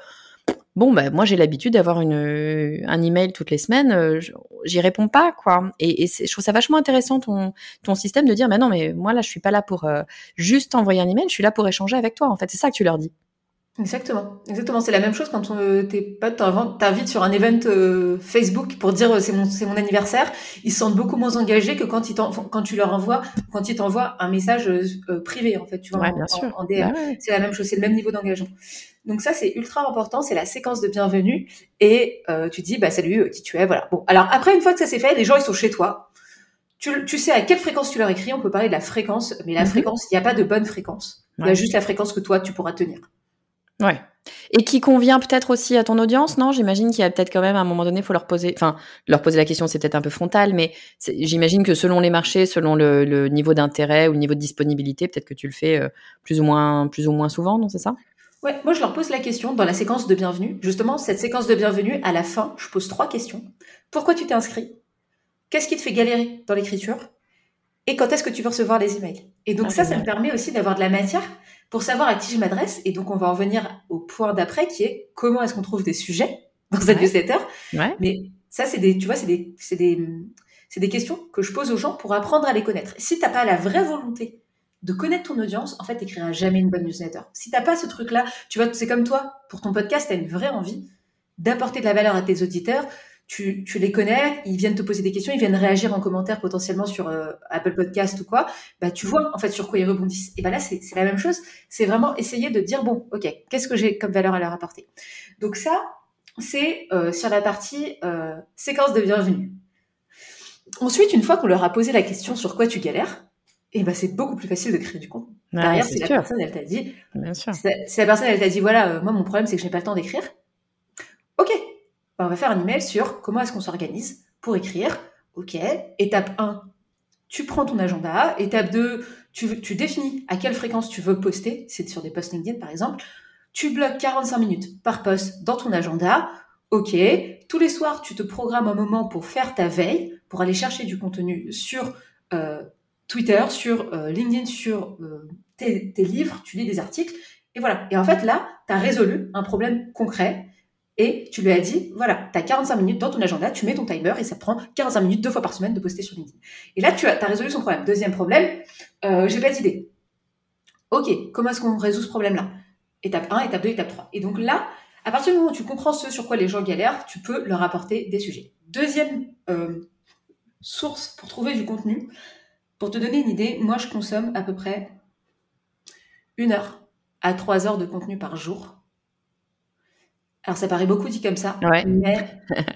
Bon, bah, moi, j'ai l'habitude d'avoir une, un email toutes les semaines. Euh, j'y réponds pas, quoi. Et, et je trouve ça vachement intéressant ton, ton système de dire, mais non, mais moi, là, je suis pas là pour euh, juste envoyer un email. Je suis là pour échanger avec toi. En fait, c'est ça que tu leur dis. Exactement, exactement. C'est la même chose quand on, tes potes t'invitent sur un event euh, Facebook pour dire c'est mon c'est mon anniversaire. Ils se sentent beaucoup moins engagés que quand ils quand tu leur envoies quand ils t'envoient un message privé en fait. Tu vois, bien sûr. DM. C'est la même chose, c'est le même niveau d'engagement. Donc ça, c'est ultra important, c'est la séquence de bienvenue. Et euh, tu dis, bah salut, euh, qui tu es, voilà. Bon, alors après, une fois que ça s'est fait, les gens, ils sont chez toi. Tu, tu, sais à quelle fréquence tu leur écris, on peut parler de la fréquence, mais la mhm. fréquence, il n'y a pas de bonne fréquence. Il y a juste la fréquence que toi, tu pourras tenir. Ouais. Et qui convient peut-être aussi à ton audience, non? J'imagine qu'il y a peut-être quand même à un moment donné, il faut leur poser, enfin, leur poser la question, c'est peut-être un peu frontal, mais j'imagine que selon les marchés, selon le, le niveau d'intérêt ou le niveau de disponibilité, peut-être que tu le fais euh, plus ou moins, plus ou moins souvent, non? C'est ça? Ouais, moi je leur pose la question dans la séquence de bienvenue. Justement, cette séquence de bienvenue, à la fin, je pose trois questions. Pourquoi tu t'es inscrit? Qu'est-ce qui te fait galérer dans l'écriture? Et quand est-ce que tu veux recevoir les emails? Et donc ah, ça, ça me permet aussi d'avoir de la matière pour savoir à qui je m'adresse. Et donc on va en venir au point d'après qui est comment est-ce qu'on trouve des sujets dans cette newsletter? Ouais. Mais ça, c'est des, tu vois, c'est des, c'est des, c'est des questions que je pose aux gens pour apprendre à les connaître. Si t'as pas la vraie volonté de connaître ton audience, en fait, t'écriras jamais une bonne newsletter. Si t'as pas ce truc-là, tu vois, c'est comme toi, pour ton podcast, tu as une vraie envie d'apporter de la valeur à tes auditeurs. Tu, tu, les connais, ils viennent te poser des questions, ils viennent réagir en commentaire potentiellement sur euh, Apple Podcast ou quoi. Bah, tu vois en fait sur quoi ils rebondissent. Et bah là, c'est la même chose. C'est vraiment essayer de dire bon, ok, qu'est-ce que j'ai comme valeur à leur apporter? Donc ça, c'est euh, sur la partie euh, séquence de bienvenue. Ensuite, une fois qu'on leur a posé la question sur quoi tu galères, et ben c'est beaucoup plus facile de créer du contenu. Derrière, si la personne elle t'a dit, Bien sûr. Si, la personne elle t'a dit voilà, euh, moi mon problème c'est que je n'ai pas le temps d'écrire. Ok, ben, on va faire un email sur comment est-ce qu'on s'organise pour écrire. Ok, étape 1, tu prends ton agenda. Étape 2, tu, tu définis à quelle fréquence tu veux poster. C'est sur des posts LinkedIn par exemple. Tu bloques 45 minutes par post dans ton agenda. Ok, tous les soirs tu te programmes un moment pour faire ta veille, pour aller chercher du contenu sur euh, Twitter, sur euh, LinkedIn, sur euh, tes, livres, tu lis des articles, et voilà. Et en fait, là, tu as résolu un problème concret, et tu lui as dit, voilà, tu as 45 minutes dans ton agenda, tu mets ton timer, et ça prend 45 minutes deux fois par semaine de poster sur LinkedIn. Et là, tu as, résolu son problème. Deuxième problème, euh, j'ai pas d'idée. Ok, comment est-ce qu'on résout ce problème-là? Étape 1, étape 2, étape 3. Et donc là, à partir du moment où tu comprends ce sur quoi les gens galèrent, tu peux leur apporter des sujets. Deuxième source pour trouver du contenu, pour te donner une idée, moi je consomme à peu près une heure à trois heures de contenu par jour. Alors ça paraît beaucoup dit comme ça, mais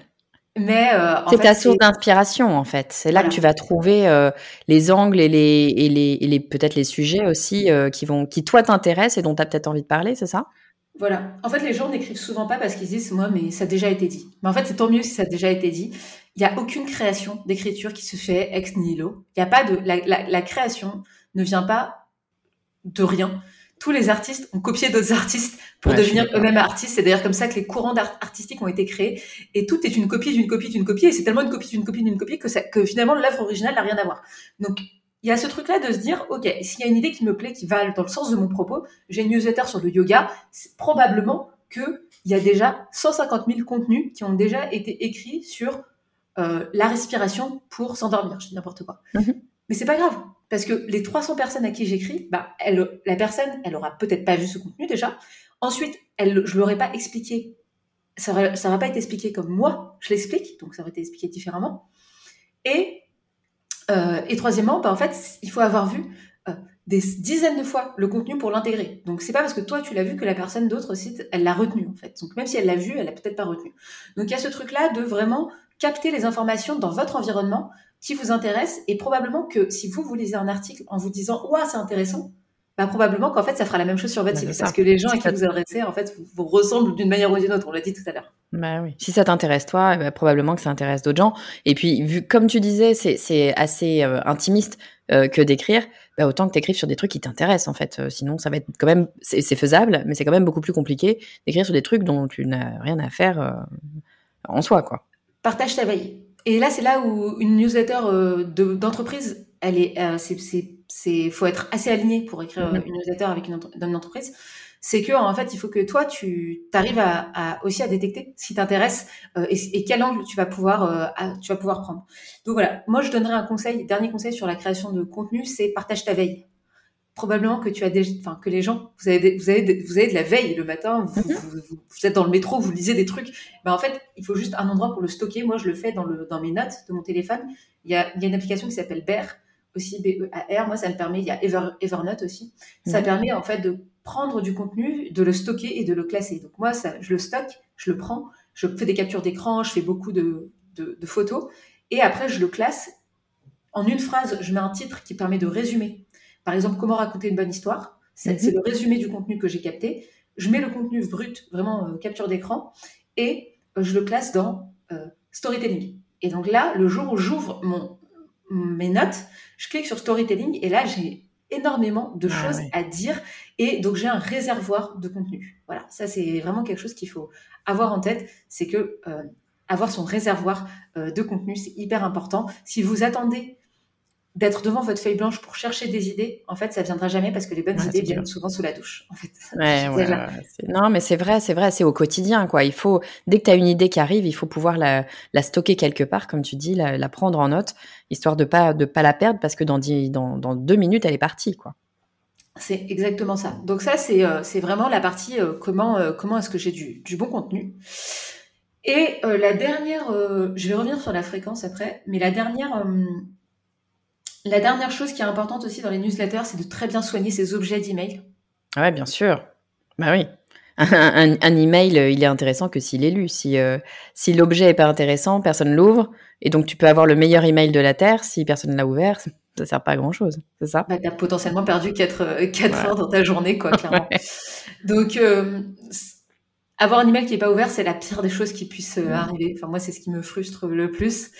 Mais euh, c'est ta source d'inspiration en fait. C'est là que tu vas trouver euh, les angles et les, et les, les peut-être les sujets aussi euh, qui vont qui toi t'intéressent et dont tu as peut-être envie de parler, c'est ça? Voilà. En fait, les gens n'écrivent souvent pas parce qu'ils disent, moi, mais ça a déjà été dit. Mais en fait, c'est tant mieux si ça a déjà été dit. Il n'y a aucune création d'écriture qui se fait ex nihilo. Il y a pas de, la, création ne vient pas de rien. Tous les artistes ont copié d'autres artistes pour devenir eux-mêmes artistes. C'est d'ailleurs comme ça que les courants artistiques ont été créés. Et tout est une copie d'une copie d'une copie. Et c'est tellement une copie d'une copie d'une copie que, ça, que finalement l'œuvre originale n'a rien à voir. Donc, il y a ce truc-là de se dire, OK, s'il y a une idée qui me plaît, qui va dans le sens de mon propos, j'ai une newsletter sur le yoga, c'est probablement qu'il y a déjà 150 000 contenus qui ont déjà été écrits sur euh, la respiration pour s'endormir. Je dis n'importe quoi. Mm-hmm. Mais c'est pas grave, parce que les 300 personnes à qui j'écris, bah, elle, la personne, elle aura peut-être pas vu ce contenu déjà. Ensuite, elle, je l'aurais pas expliqué. Ça n'aurait pas été expliqué comme moi, je l'explique, donc ça aurait été expliqué différemment. Et euh, et troisièmement, bah, en fait, il faut avoir vu euh, des dizaines de fois le contenu pour l'intégrer. Donc c'est pas parce que toi tu l'as vu que la personne d'autre site elle l'a retenu en fait. Donc même si elle l'a vu, elle l'a peut-être pas retenu. Donc il y a ce truc là de vraiment capter les informations dans votre environnement qui vous intéresse et probablement que si vous vous lisez un article en vous disant ouah c'est intéressant, bah, probablement qu'en fait, ça fera la même chose sur votre bah, site. Parce que les gens à qui vous adressez, en fait, vous, ressemblent d'une manière ou d'une autre. On l'a dit tout à l'heure. Bah oui. Si ça t'intéresse toi, eh ben, probablement que ça intéresse d'autres gens. Et puis, vu comme tu disais, c'est assez euh, intimiste euh, que d'écrire. Bah, autant que t'écrives sur des trucs qui t'intéressent en fait. Euh, sinon, ça va être quand même, c'est faisable, mais c'est quand même beaucoup plus compliqué d'écrire sur des trucs dont tu n'as rien à faire en soi, quoi. Partage ta veille. Et là, c'est là où une newsletter d'entreprise, elle est, c'est c'est faut être assez aligné pour écrire une newsletter avec une, entreprise. C'est que en fait, il faut que toi, tu arrives à, aussi à détecter ce qui t'intéresse euh, et, quel angle tu vas pouvoir euh, tu vas pouvoir prendre. Donc voilà, moi je donnerais un conseil, dernier conseil sur la création de contenu, c'est partage ta veille. Probablement que tu as déjà, enfin que les gens, vous avez, vous avez, vous avez de la veille le matin, mm-hmm. vous, êtes dans le métro, vous lisez des trucs. Ben en fait, il faut juste un endroit pour le stocker. Moi, je le fais dans le dans mes notes de mon téléphone. Il y a, il y a une application qui s'appelle Bear aussi B-E-A-R. Moi, ça me permet, il y a Evernote aussi. Ça permet en fait de prendre du contenu, de le stocker et de le classer. Donc moi, ça, je le stocke, je le prends, je fais des captures d'écran, je fais beaucoup de, photos et après je le classe. En une phrase, je mets un titre qui permet de résumer. Par exemple, comment raconter une bonne histoire. C'est mhm. le résumé du contenu que j'ai capté. Je mets le contenu brut, vraiment euh, capture d'écran, et euh, je le classe dans euh, storytelling. Et donc là, le jour où j'ouvre mon mes notes, je clique sur storytelling et là j'ai énormément de ah choses à dire et donc j'ai un réservoir de contenu. Voilà, ça c'est vraiment quelque chose qu'il faut avoir en tête, c'est que euh, avoir son réservoir euh, de contenu c'est hyper important. Si vous attendez d'être devant votre feuille blanche pour chercher des idées, en fait, ça viendra jamais parce que les bonnes idées viennent souvent sous la douche. En fait. non, mais c'est vrai, c'est vrai, c'est au quotidien, quoi. Il faut, dès que tu as une idée qui arrive, il faut pouvoir la, stocker quelque part, comme tu dis, la, prendre en note, histoire de pas de pas la perdre parce que dans, dans, deux minutes, elle est partie, quoi. C'est exactement ça. Donc ça, c'est euh, vraiment la partie euh, comment euh, comment est-ce que j'ai du, du, bon contenu. Et la dernière, je vais revenir sur la fréquence après, mais la dernière la dernière chose qui est importante aussi dans les newsletters, c'est de très bien soigner ses objets d'email. Ah ouais, bien sûr. Bah oui. Un, email, euh, il est intéressant que s'il est lu. Si, euh, si l'objet n'est pas intéressant, personne l'ouvre. Et donc, tu peux avoir le meilleur email de la Terre. Si personne ne l'a ouvert, ça ne sert pas à grand-chose. C'est ça? Bah, Tu as potentiellement perdu 4, euh, heures dans ta journée, quoi, clairement. Donc, avoir un email qui n'est pas ouvert, c'est la pire des choses qui puissent arriver. Enfin, moi, c'est ce qui me frustre le plus.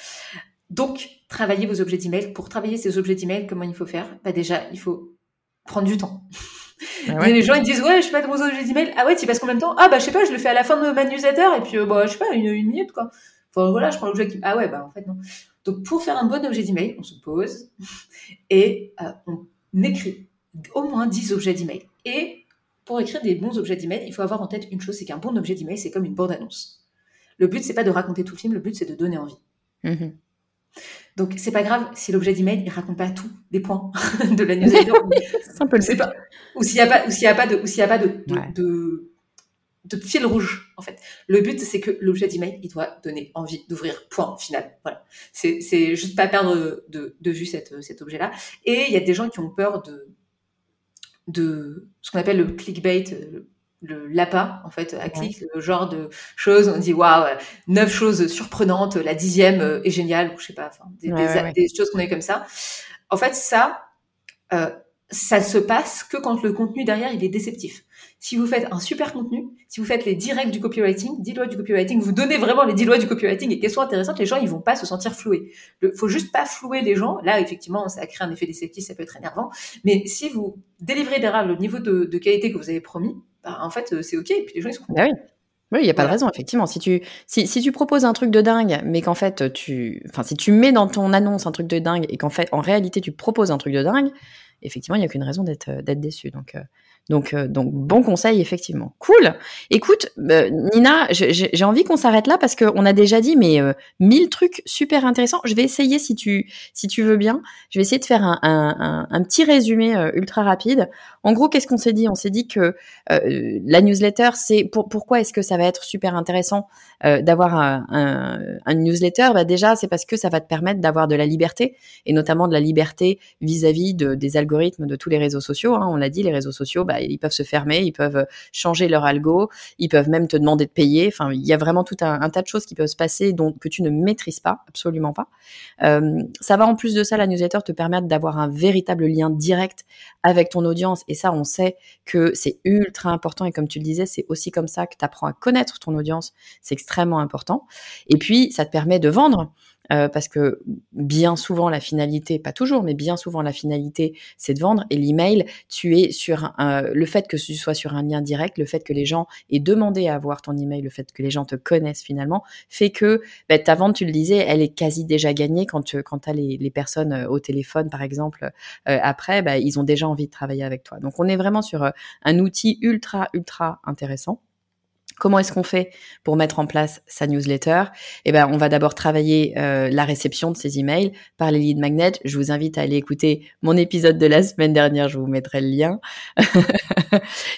Donc, travaillez vos objets d'email. Pour travailler ces objets d'email, comment il faut faire? Bah Déjà, il faut prendre du temps. Ah les gens ils disent ouais je fais pas de objets d'email. Ah ouais tu passes combien de temps? Ah bah je sais pas je le fais à la fin de ma newsletter et puis euh, bah je sais pas une, minute quoi. Enfin voilà je prends l'objet qui ah ouais bah en fait non. Donc pour faire un bon objet d'email on se pose et euh, on écrit au moins 10 objets d'email. Et pour écrire des bons objets d'email il faut avoir en tête une chose c'est qu'un bon objet d'email c'est comme une bande annonce le but c'est pas de raconter tout le film le but c'est de donner envie. Mmh donc c'est pas grave si l'objet d'email il raconte pas tout des points de la newsletter. c'est un peu le pas, ou s'il y a pas ou s'il y a pas de ou s'il y a pas de de, de, fil rouge en fait. Le but c'est que l'objet d'email il doit donner envie d'ouvrir. Point final. Voilà. C'est c'est juste pas perdre de, de vue cette, cet objet là. Et il y a des gens qui ont peur de de ce qu'on appelle le clickbait, le l'APA, en fait, à clic, le genre de choses, on dit waouh, neuf choses surprenantes, la dixième euh, est géniale, ou je sais pas, enfin, des, des, choses qu'on a comme ça. En fait, ça, euh, ça se passe que quand le contenu derrière il est déceptif. Si vous faites un super contenu, si vous faites les directs du copywriting, 10 lois du copywriting, vous donnez vraiment les 10 lois du copywriting et qu'elles soient intéressantes, les gens ils vont pas se sentir floués. Il faut juste pas flouer les gens. Là effectivement ça crée un effet déceptif, ça peut être énervant. Mais si vous délivrez derrière le niveau de, qualité que vous avez promis, bah, en fait c'est ok et puis les gens ils sont contents. Ah oui. Oui, il n'y a pas de raison, effectivement. Si tu, si, si tu proposes un truc de dingue, mais qu'en fait, tu, enfin, si tu mets dans ton annonce un truc de dingue et qu'en fait, en réalité, tu proposes un truc de dingue, effectivement, il n'y a qu'une raison d'être, d'être déçu. Donc, euh, donc, euh, donc bon conseil effectivement. Cool. Écoute, euh, Nina, j'ai envie qu'on s'arrête là parce qu'on a déjà dit mais euh, mille trucs super intéressants. Je vais essayer si tu si tu veux bien. Je vais essayer de faire un, un, un, petit résumé ultra rapide. En gros, qu'est-ce qu'on s'est dit? On s'est dit que la newsletter, c'est pour, pourquoi est-ce que ça va être super intéressant d'avoir un, un, newsletter? Bah déjà, c'est parce que ça va te permettre d'avoir de la liberté et notamment de la liberté vis-à-vis de, des algorithmes de tous les réseaux sociaux. Hein. On l'a dit, les réseaux sociaux, bah, ils peuvent se fermer, ils peuvent changer leur algo, ils peuvent même te demander de payer. Enfin, il y a vraiment tout un, tas de choses qui peuvent se passer que tu ne maîtrises pas, absolument pas. Euh, ça va en plus de ça, la newsletter te permettre d'avoir un véritable lien direct avec ton audience. Et ça, on sait que c'est ultra important. Et comme tu le disais, c'est aussi comme ça que tu apprends à connaître ton audience. C'est extrêmement important. Et puis, ça te permet de vendre. Euh, parce que bien souvent la finalité, pas toujours, mais bien souvent la finalité, c'est de vendre. Et l'email, tu es sur le fait que tu sois sur un lien direct, le fait que les gens aient demandé à avoir ton email, le fait que les gens te connaissent finalement, fait que bah, ta vente, tu le disais, elle est quasi déjà gagnée quand tu quand as les, les personnes euh, au téléphone, par exemple. Euh, après, bah, ils ont déjà envie de travailler avec toi. Donc on est vraiment sur un outil ultra ultra intéressant. Comment est-ce qu'on fait pour mettre en place sa newsletter? Eh ben, on va d'abord travailler euh, la réception de ces emails par les lead magnets. Je vous invite à aller écouter mon épisode de la semaine dernière. Je vous mettrai le lien.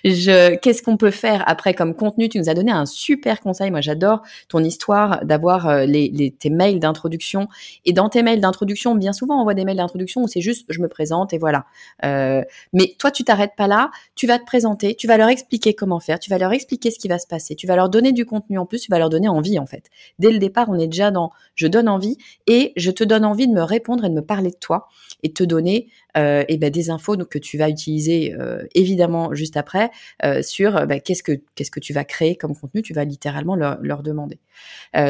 qu'est-ce qu'on peut faire après comme contenu? Tu nous as donné un super conseil. Moi, j'adore ton histoire d'avoir euh, les, tes mails d'introduction. Et dans tes mails d'introduction, bien souvent, on voit des mails d'introduction où c'est juste je me présente et voilà. Euh, mais toi, tu t'arrêtes pas là. Tu vas te présenter. Tu vas leur expliquer comment faire. Tu vas leur expliquer ce qui va se passer tu vas leur donner du contenu en plus, tu vas leur donner envie en fait. Dès le départ, on est déjà dans je donne envie et je te donne envie de me répondre et de me parler de toi et te donner euh, et ben, des infos que tu vas utiliser euh, évidemment juste après euh, sur ben, qu'est-ce que qu'est-ce que tu vas créer comme contenu, tu vas littéralement leur, demander.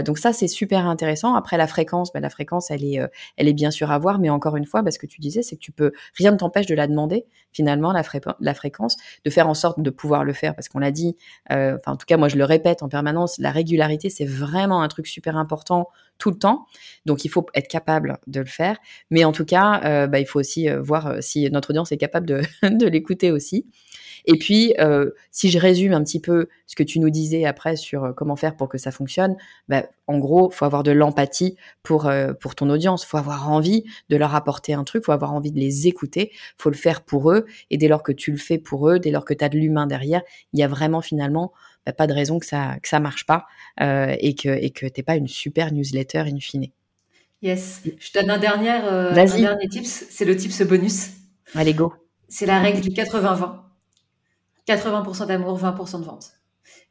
Donc ça c'est super intéressant. Après la fréquence, ben, la fréquence elle est elle est bien sûr à voir, mais encore une fois, ben, ce que tu disais, c'est que tu peux rien ne t'empêche de la demander finalement la, la fréquence, de faire en sorte de pouvoir le faire parce qu'on l'a dit. Enfin en tout cas moi je le répète en permanence, la régularité c'est vraiment un truc super important tout le temps. Donc il faut être capable de le faire. Mais en tout cas, euh, bah, il faut aussi euh, voir euh, si notre audience est capable de, de l'écouter aussi. Et puis, si je résume un petit peu ce que tu nous disais après sur comment faire pour que ça fonctionne, bah, en gros, faut avoir de l'empathie pour pour ton audience. Faut avoir envie de leur apporter un truc. Faut avoir envie de les écouter. Faut le faire pour eux. Et dès lors que tu le fais pour eux, dès lors que tu as de l'humain derrière, il y a vraiment finalement bah, pas de raison que ça que ça marche pas euh, et que et que t'es pas une super newsletter in fine. Yes, je te donne un dernier, euh, un dernier tips, c'est le tips bonus. Allez go. C'est la règle du 80-20. 80%, d'amour, 20% de vente.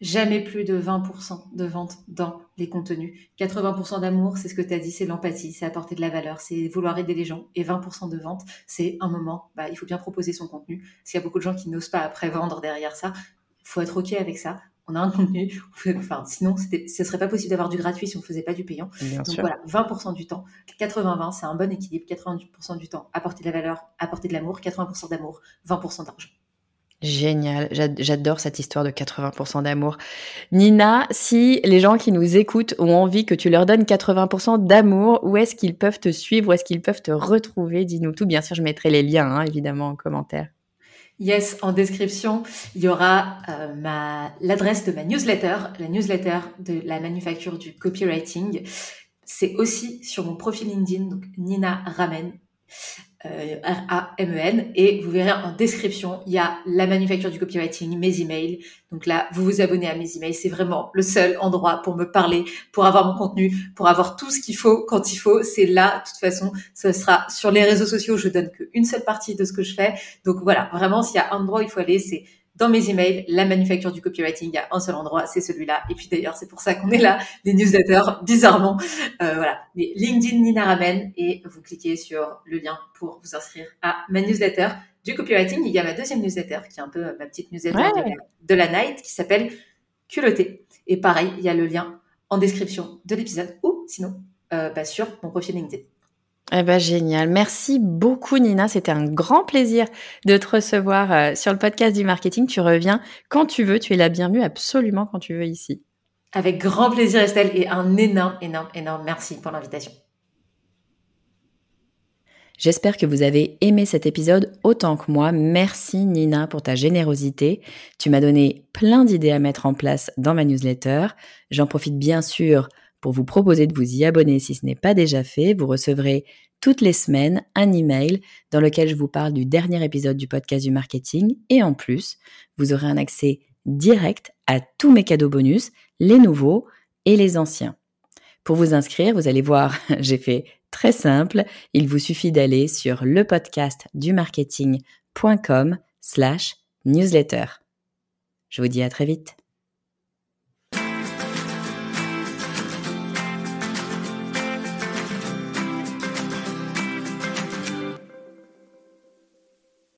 Jamais plus de 20% de vente dans les contenus. 80% d'amour, c'est ce que tu as dit, c'est l'empathie, c'est apporter de la valeur, c'est vouloir aider les gens. Et 20% de vente, c'est un moment, bah, il faut bien proposer son contenu. Parce qu'il y a beaucoup de gens qui n'osent pas après vendre derrière ça. Il faut être OK avec ça on a un contenu. Enfin, sinon, ce serait pas possible d'avoir du gratuit si on faisait pas du payant. Donc voilà, 20% du temps, 80-20, c'est un bon équilibre. 80% du temps, apporter de la valeur, apporter de l'amour, 80% d'amour, 20% d'argent. Génial, j'adore cette histoire de 80% d'amour. Nina, si les gens qui nous écoutent ont envie que tu leur donnes 80% d'amour, où est-ce qu'ils peuvent te suivre, où est-ce qu'ils peuvent te retrouver? Dis-nous tout. Bien sûr, je mettrai les liens, hein, évidemment, en commentaire. Yes, en description, il y aura euh, l'adresse de ma newsletter, la newsletter de la manufacture du copywriting. C'est aussi sur mon profil LinkedIn, donc Nina Ramen, R-A-M-E-N, et vous verrez en description, il y a la manufacture du copywriting, mes emails. Donc là, vous vous abonnez à mes emails. C'est vraiment le seul endroit pour me parler, pour avoir mon contenu, pour avoir tout ce qu'il faut quand il faut. C'est là, de toute façon, ce sera sur les réseaux sociaux. Je donne qu'une seule partie de ce que je fais. Donc voilà, vraiment, s'il y a un endroit où il faut aller, c'est dans mes emails, la manufacture du copywriting, il y a un seul endroit, c'est celui-là. Et puis d'ailleurs, c'est pour ça qu'on est là, des newsletters, bizarrement. Euh, voilà, mais LinkedIn Nina Ramen, et vous cliquez sur le lien pour vous inscrire à ma newsletter du copywriting, il y a ma deuxième newsletter, qui est un peu ma petite newsletter de, la, night, qui s'appelle Culotté. Et pareil, il y a le lien en description de l'épisode ou sinon euh, bah, sur mon profil LinkedIn. Eh ben génial. Merci beaucoup Nina. C'était un grand plaisir de te recevoir euh, sur le podcast du marketing. Tu reviens quand tu veux. Tu es la bienvenue absolument quand tu veux ici. Avec grand plaisir Estelle et un énorme, énorme, énorme merci pour l'invitation. J'espère que vous avez aimé cet épisode autant que moi. Merci Nina pour ta générosité. Tu m'as donné plein d'idées à mettre en place dans ma newsletter. J'en profite bien sûr pour vous proposer de vous y abonner si ce n'est pas déjà fait. Vous recevrez toutes les semaines un email dans lequel je vous parle du dernier épisode du podcast du marketing et en plus, vous aurez un accès direct à tous mes cadeaux bonus, les nouveaux et les anciens. Pour vous inscrire, vous allez voir, j'ai fait très simple. Il vous suffit d'aller sur le podcast du marketing.com slash newsletter. Je vous dis à très vite.